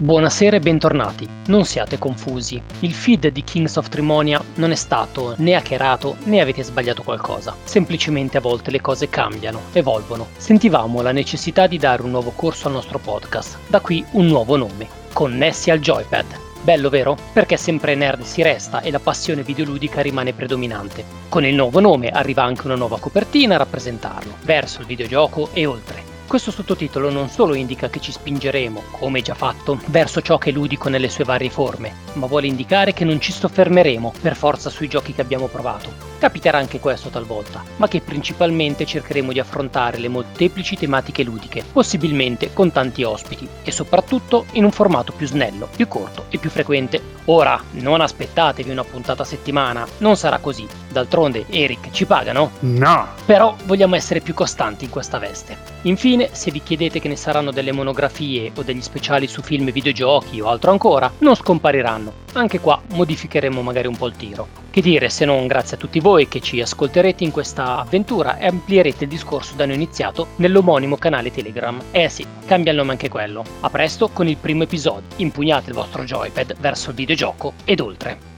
Buonasera e bentornati. Non siate confusi. Il feed di Kings of Trimonia non è stato né hackerato né avete sbagliato qualcosa. Semplicemente a volte le cose cambiano, evolvono. Sentivamo la necessità di dare un nuovo corso al nostro podcast. Da qui un nuovo nome. Connessi al joypad. Bello vero? Perché sempre nerd si resta e la passione videoludica rimane predominante. Con il nuovo nome arriva anche una nuova copertina a rappresentarlo, verso il videogioco e oltre. Questo sottotitolo non solo indica che ci spingeremo, come già fatto, verso ciò che è ludico nelle sue varie forme, ma vuole indicare che non ci soffermeremo per forza sui giochi che abbiamo provato. Capiterà anche questo talvolta, ma che principalmente cercheremo di affrontare le molteplici tematiche ludiche, possibilmente con tanti ospiti e soprattutto in un formato più snello, più corto e più frequente. Ora, non aspettatevi una puntata a settimana, non sarà così. D'altronde, Eric, ci pagano? No! Però vogliamo essere più costanti in questa veste. Infine, se vi chiedete che ne saranno delle monografie o degli speciali su film e videogiochi o altro ancora, non scompariranno. Anche qua modificheremo magari un po' il tiro. Che dire se non grazie a tutti voi che ci ascolterete in questa avventura e amplierete il discorso da noi iniziato nell'omonimo canale Telegram. Eh sì, cambia il nome anche quello. A presto con il primo episodio. Impugnate il vostro joypad verso il videogioco ed oltre.